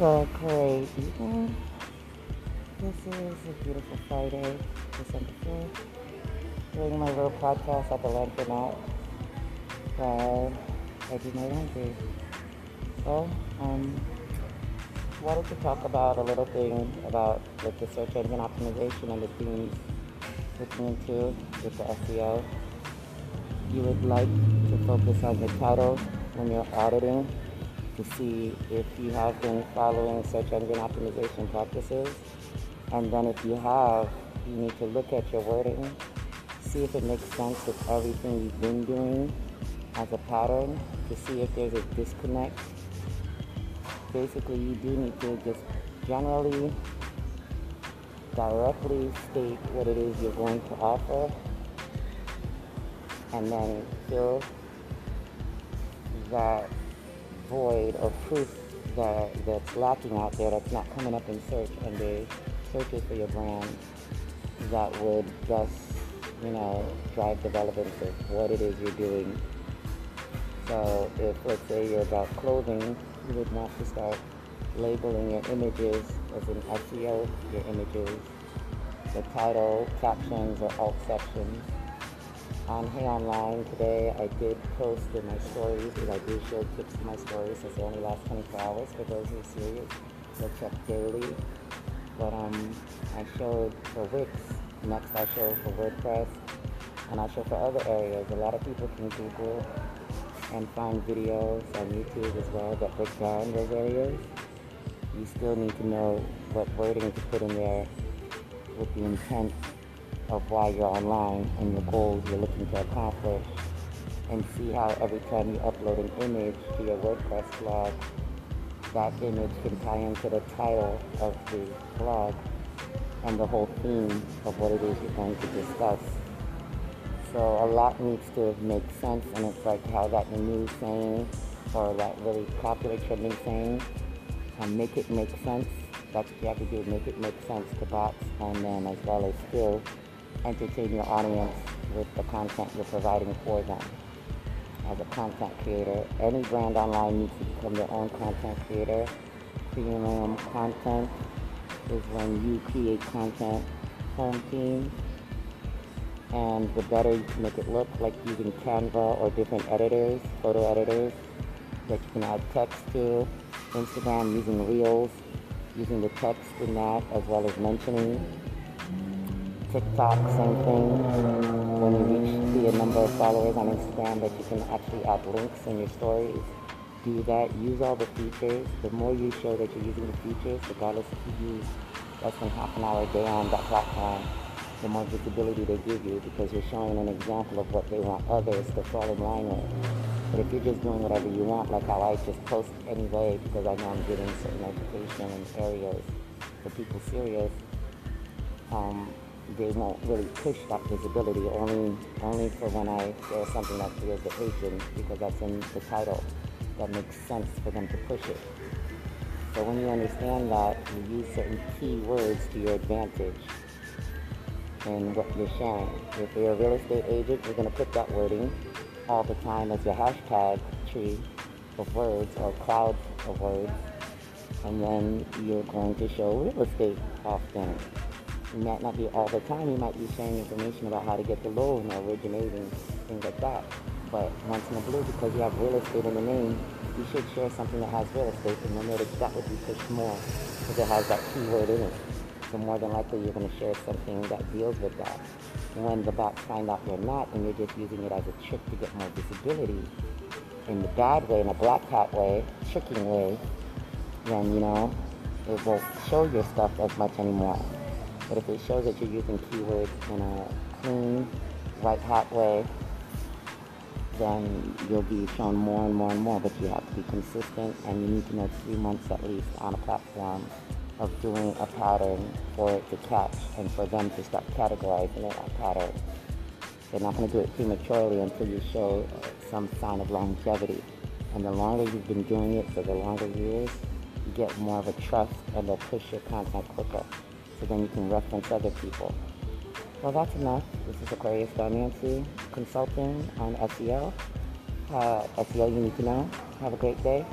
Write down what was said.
Well, great evening. This is a beautiful Friday, December 4th. Doing my little podcast at the Laundromat while I do my laundry. So, um, wanted to talk about a little thing about like the search engine optimization and the themes looking into with the SEO. You would like to focus on the title when you're auditing to see if you have been following search engine optimization practices. And then if you have, you need to look at your wording, see if it makes sense with everything you've been doing as a pattern to see if there's a disconnect. Basically, you do need to just generally directly state what it is you're going to offer and then fill that void of proof that that's lacking out there that's not coming up in search and they searches for your brand that would just you know drive the relevance of what it is you're doing. So if let's say you're about clothing you would want to start labeling your images as an SEO your images the title captions or alt sections on Hey Online today, I did post in my stories because I do share tips in my stories since they only last 24 hours for those who are serious. They'll check daily. But um, I showed for Wix, next I showed for WordPress, and I show for other areas. A lot of people can Google and find videos on YouTube as well that break down those areas. You still need to know what wording to put in there with the intent of why you're online and your goals you're looking to accomplish and see how every time you upload an image to your WordPress blog, that image can tie into the title of the blog and the whole theme of what it is you're going to discuss. So a lot needs to make sense and it's like how that new saying or that really popular trending saying, um, make it make sense. That's what you have to do, make it make sense to bots and then as well as still entertain your audience with the content you're providing for them. As a content creator, any brand online needs to become their own content creator. Premium content is when you create content home team and the better you can make it look like using Canva or different editors, photo editors that you can add text to. Instagram using Reels, using the text in that as well as mentioning TikTok, same thing. When you reach a number of followers on Instagram that you can actually add links in your stories, do that. Use all the features. The more you show that you're using the features, regardless if you use less than half an hour a day on that platform, the more visibility they give you because you're showing an example of what they want others to fall in line with. But if you're just doing whatever you want, like how I just post anyway because I know I'm getting certain education in areas for people serious, um, they won't really push that visibility only only for when I share something that feels the patient because that's in the title that makes sense for them to push it. So when you understand that, you use certain key words to your advantage in what you're sharing. If you're a real estate agent, you're going to put that wording all the time as your hashtag tree of words or cloud of words, and then you're going to show real estate often. It might not be all the time. You might be sharing information about how to get the loan or originating, things like that. But once in a blue, because you have real estate in the name, you should share something that has real estate, and you'll notice that would be pushed more because it has that keyword in it. So more than likely, you're going to share something that deals with that. When the bots find out you're not, and you're just using it as a trick to get more visibility, in the bad way, in a black hat way, tricking way, then you know it won't show your stuff as much anymore. But if it shows that you're using keywords in a clean, white hat way, then you'll be shown more and more and more. But you have to be consistent and you need to know three months at least on a platform of doing a pattern for it to catch and for them to start categorizing it as pattern. They're not going to do it prematurely until you show some sign of longevity. And the longer you've been doing it for the longer years, you get more of a trust and they'll push your content quicker so then you can reference other people. Well, that's enough. This is Aquarius Nancy consulting on SEO. Uh, SEO you need to know. Have a great day.